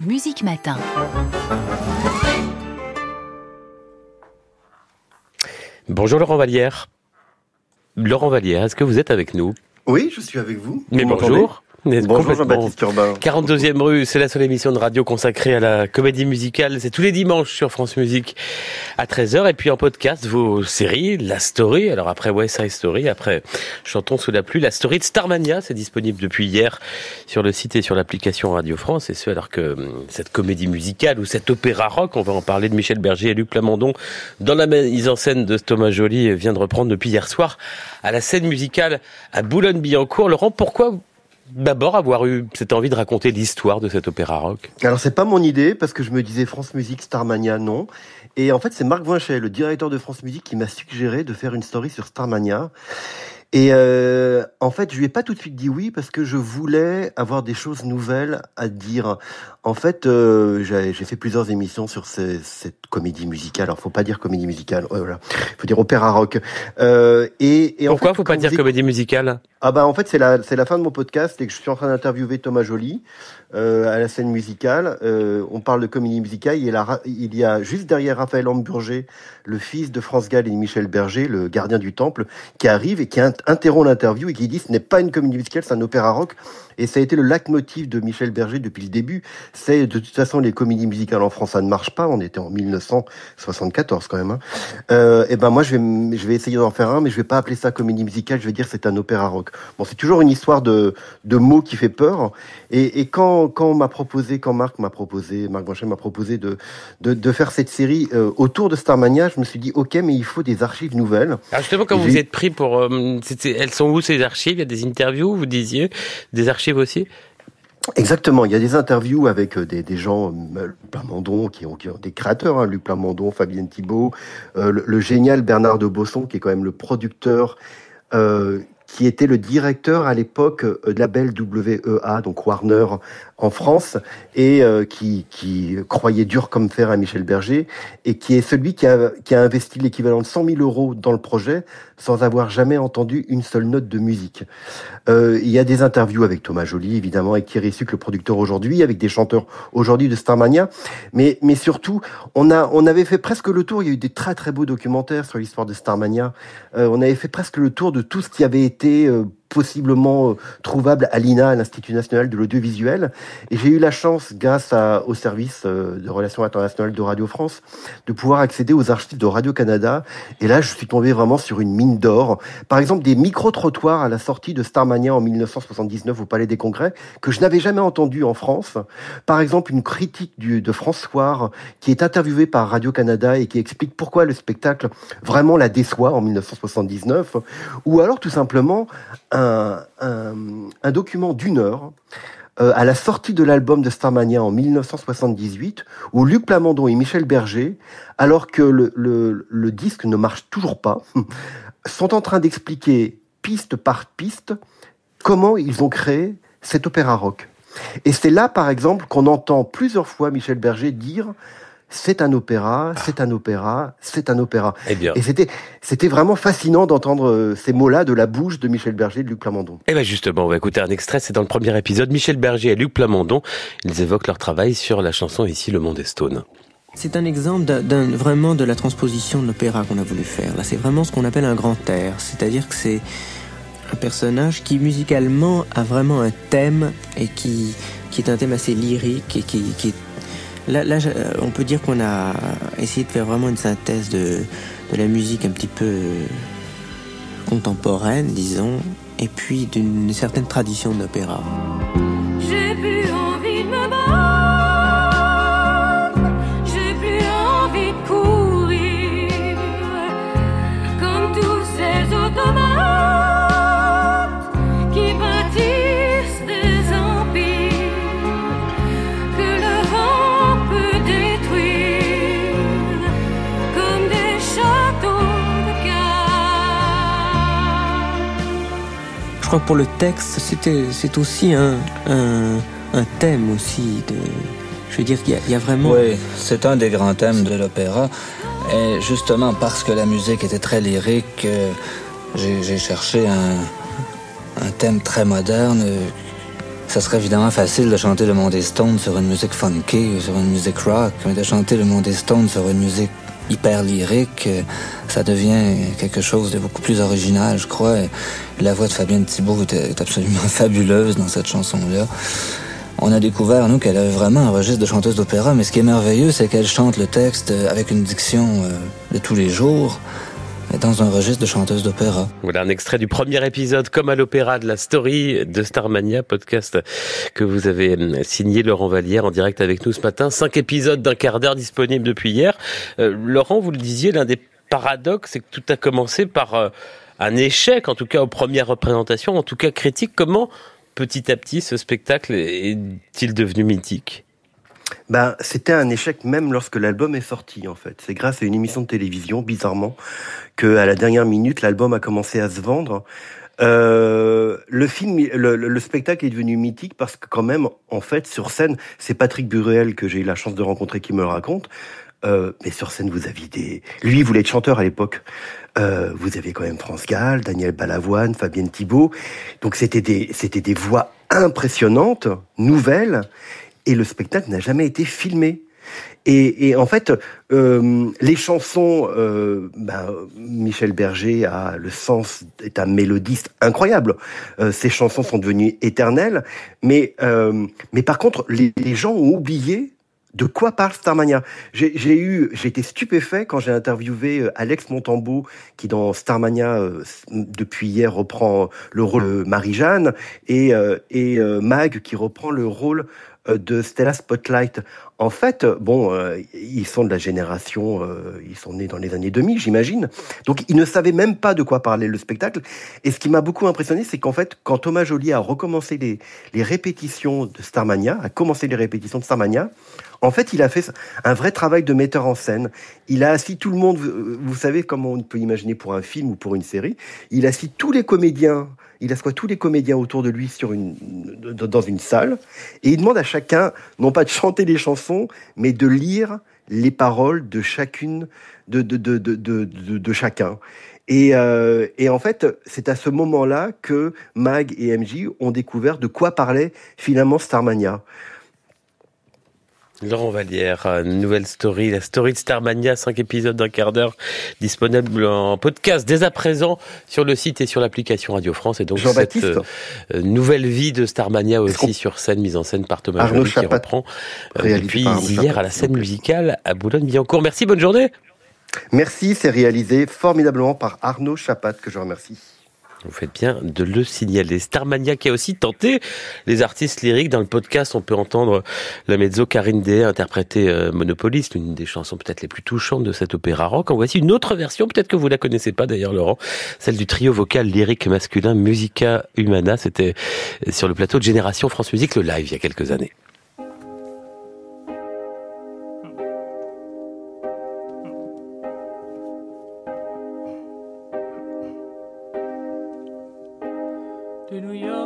Musique Matin. Bonjour Laurent Vallière. Laurent Vallière, est-ce que vous êtes avec nous? Oui, je suis avec vous. Mais bonjour. Bonjour Jean-Baptiste Urbain. 42e rue, c'est la seule émission de radio consacrée à la comédie musicale. C'est tous les dimanches sur France Musique à 13h. Et puis en podcast, vos séries, La Story. Alors après West Side Story, après Chantons sous la pluie. La Story de Starmania, c'est disponible depuis hier sur le site et sur l'application Radio France. Et ce, alors que hum, cette comédie musicale ou cet opéra rock, on va en parler de Michel Berger et Luc Plamondon, dans la mise en scène de Thomas Joly, vient de reprendre depuis hier soir à la scène musicale à Boulogne-Billancourt. Laurent, pourquoi d'abord avoir eu cette envie de raconter l'histoire de cet opéra rock. Alors c'est pas mon idée parce que je me disais France Musique Starmania non. Et en fait c'est Marc Vinchet le directeur de France Musique qui m'a suggéré de faire une story sur Starmania et euh, en fait, je lui ai pas tout de suite dit oui parce que je voulais avoir des choses nouvelles à dire. En fait, euh, j'ai fait plusieurs émissions sur ces, cette comédie musicale. Alors, faut pas dire comédie musicale. Oh, voilà. Faut dire opéra rock. Euh, et, et pourquoi en fait, faut pas dire comédie musicale? Ah bah en fait, c'est la c'est la fin de mon podcast et que je suis en train d'interviewer Thomas Joly euh, à la scène musicale. Euh, on parle de comédie musicale. Il y, a il y a juste derrière Raphaël Amburger, le fils de France Gall et Michel Berger, le gardien du temple, qui arrive et qui interrompt l'interview et qui dit ce n'est pas une comédie musicale, c'est un opéra rock. Et ça a été le leitmotiv de Michel Berger depuis le début. C'est de toute façon les comédies musicales en France, ça ne marche pas. On était en 1974 quand même. Hein. Euh, et ben moi je vais je vais essayer d'en faire un, mais je vais pas appeler ça comédie musicale. Je vais dire c'est un opéra rock. Bon, c'est toujours une histoire de de mots qui fait peur. Et, et quand quand on m'a proposé, quand Marc m'a proposé, Marc Blanchet m'a proposé de, de, de faire cette série euh, autour de Starmania, je me suis dit ok, mais il faut des archives nouvelles. Alors justement, quand vous êtes pris pour, euh, elles sont où ces archives? Il y a des interviews, vous disiez, des archives aussi? Exactement, il y a des interviews avec euh, des, gens, euh, Plamondon, qui ont, qui ont des créateurs, hein, Luc Plamondon, Fabienne Thibault, euh, le, génial Bernard de Bosson, qui est quand même le producteur, qui était le directeur à l'époque de la belle WEA, donc Warner en France, et qui, qui croyait dur comme fer à Michel Berger, et qui est celui qui a, qui a investi l'équivalent de 100 000 euros dans le projet, sans avoir jamais entendu une seule note de musique. Euh, il y a des interviews avec Thomas Joly, évidemment, avec Thierry Suc, le producteur aujourd'hui, avec des chanteurs aujourd'hui de Starmania, mais, mais surtout, on, a, on avait fait presque le tour, il y a eu des très très beaux documentaires sur l'histoire de Starmania, euh, on avait fait presque le tour de tout ce qui avait été... Euh, possiblement euh, trouvable à l'INA, à l'Institut national de l'audiovisuel. Et j'ai eu la chance, grâce au service euh, de relations internationales de Radio France, de pouvoir accéder aux archives de Radio-Canada. Et là, je suis tombé vraiment sur une mine d'or. Par exemple, des micro-trottoirs à la sortie de Starmania en 1979 au Palais des Congrès, que je n'avais jamais entendu en France. Par exemple, une critique de François, qui est interviewé par Radio-Canada et qui explique pourquoi le spectacle vraiment la déçoit en 1979. Ou alors, tout simplement, un, document d'une heure euh, à la sortie de l'album de Starmania en 1978, où Luc Plamondon et Michel Berger, alors que le, le disque ne marche toujours pas, sont en train d'expliquer piste par piste comment ils ont créé cet opéra rock. Et c'est là, par exemple, qu'on entend plusieurs fois Michel Berger dire c'est un opéra, c'est un opéra, c'est un opéra. Eh bien. Et c'était, c'était vraiment fascinant d'entendre euh, ces mots-là de la bouche de Michel Berger et de Luc Plamondon. Et eh bien justement, on va écouter un extrait, c'est dans le premier épisode. Michel Berger et Luc Plamondon, ils évoquent leur travail sur la chanson Ici le monde est stone. C'est un exemple d'un, vraiment de la transposition de l'opéra qu'on a voulu faire. Là, c'est vraiment ce qu'on appelle un grand air. C'est-à-dire que c'est un personnage qui musicalement a vraiment un thème et qui, qui est un thème assez lyrique et qui, qui est Là, là, on peut dire qu'on a essayé de faire vraiment une synthèse de, la musique un petit peu contemporaine, disons, et puis d'une certaine tradition d'opéra. J'ai plus envie de me Je crois que pour le texte, c'est aussi un, un, thème aussi de. Je veux dire qu'il y, a vraiment. Oui, c'est un des grands thèmes de l'opéra. Et justement, parce que la musique était très lyrique, j'ai, j'ai cherché un, un thème très moderne ça serait évidemment facile de chanter le monde des Stones sur une musique funky, sur une musique rock, mais de chanter le monde des Stones sur une musique hyper lyrique, euh, ça devient quelque chose de beaucoup plus original, je crois. La voix de Fabienne Thibault est absolument fabuleuse dans cette chanson-là. On a découvert, nous, qu'elle avait vraiment un registre de chanteuse d'opéra, mais ce qui est merveilleux, c'est qu'elle chante le texte avec une diction euh, de tous les jours dans un registre de chanteuse d'opéra. Voilà un extrait du premier épisode, comme à l'opéra, de la story de Starmania, podcast que vous avez euh, signé Laurent Vallière en direct avec nous ce matin. Cinq épisodes d'un quart d'heure disponibles depuis hier. Euh, Laurent, vous le disiez, l'un des paradoxes, c'est que tout a commencé par euh, un échec, en tout cas aux premières représentations, en tout cas critique. Comment, petit à petit, ce spectacle est-il devenu mythique? Ben, c'était un échec même lorsque l'album est sorti en fait. C'est grâce à une émission de télévision, bizarrement, que à la dernière minute l'album a commencé à se vendre. Euh, le film, le, spectacle est devenu mythique parce que quand même, en fait, sur scène, c'est Patrick Buruel que j'ai eu la chance de rencontrer qui me le raconte. Euh, mais sur scène, vous aviez des. Lui, il voulait chanteur à l'époque. Euh, vous avez quand même France Gall, Daniel Balavoine, Fabienne Thibault. Donc c'était des, c'était des voix impressionnantes, nouvelles et le spectacle n'a jamais été filmé. Et, en fait, euh, les chansons, euh, ben, Michel Berger a le sens, est un mélodiste incroyable. Euh, ces chansons sont devenues éternelles, mais mais par contre, les, gens ont oublié de quoi parle Starmania J'ai eu, j'ai été stupéfait quand j'ai interviewé Alex Montambeau, qui dans Starmania depuis hier reprend le rôle de Marie-Jeanne, et, et Mag qui reprend le rôle euh, de Stella Spotlight. En fait, bon, euh, ils sont de la génération, euh, ils sont nés dans les années 2000, j'imagine. Donc, ils ne savaient même pas de quoi parlait le spectacle. Et ce qui m'a beaucoup impressionné, c'est qu'en fait, quand Thomas Joly a recommencé les, les répétitions de Starmania, a commencé les répétitions de Starmania, en fait, il a fait un vrai travail de metteur en scène. Il a assis tout le monde, vous savez comment on peut imaginer pour un film ou pour une série, il a assis tous les comédiens il assoit tous les comédiens autour de lui dans une salle, et il demande à chacun, non pas de chanter les chansons, mais de lire les paroles de chacune, de chacun. Et, euh, et, en fait, c'est à ce moment-là que Mag et MJ ont découvert de quoi parlait finalement Starmania. Laurent Vallière, nouvelle story, la story de Starmania, cinq épisodes d'un quart d'heure, disponible en podcast dès à présent sur le site et sur l'application Radio France. Et donc cette euh, nouvelle vie de Starmania aussi sur scène, mise en scène par Thomas Joly, qui reprend euh, depuis hier à la scène musicale à Boulogne-Billancourt. Merci, bonne journée. Merci, c'est réalisé formidablement par Arnaud Chapat, que je remercie. Vous faites bien de le signaler. Starmania qui a aussi tenté les artistes lyriques. Dans le podcast, on peut entendre la mezzo Karine Day interpréter euh, Monopolis, l'une des chansons peut-être les plus touchantes de cet opéra rock. En voici une autre version, peut-être que vous la connaissez pas d'ailleurs, Laurent, celle du trio vocal lyrique masculin Musica Humana. C'était sur le plateau de Génération France Musique, le live, il y a quelques années.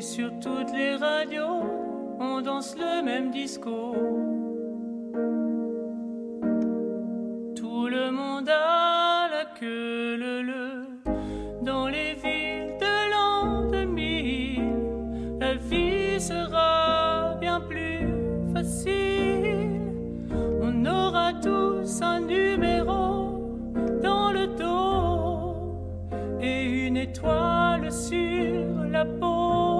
Et sur toutes les radios, on danse le même disco. Tout le monde a la queue le le dans les villes de l'an 2000. La vie sera bien plus facile. On aura tous un numéro dans le dos et une étoile sur la peau.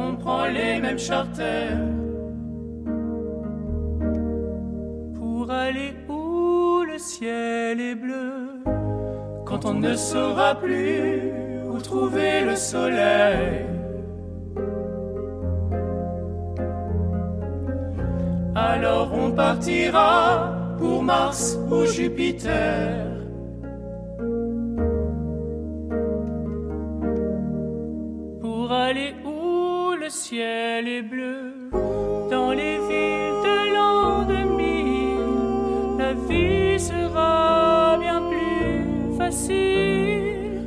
on prend les mêmes charters. Pour aller où le ciel est bleu, quand on ne saura plus où trouver le soleil. Alors on partira pour Mars ou Jupiter. Pour aller ciel est bleu, dans les villes de l'an 2000, la vie sera bien plus facile.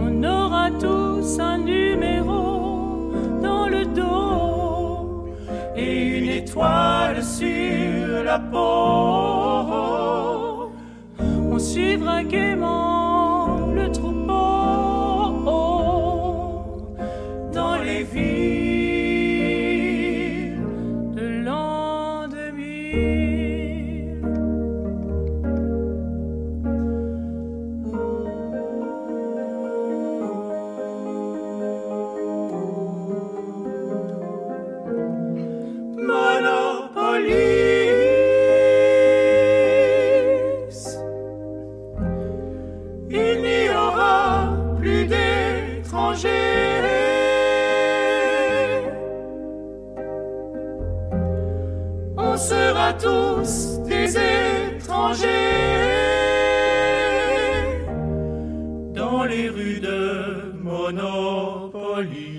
On aura tous un numéro dans le dos et une étoile sur la peau. les rues de Monopolis.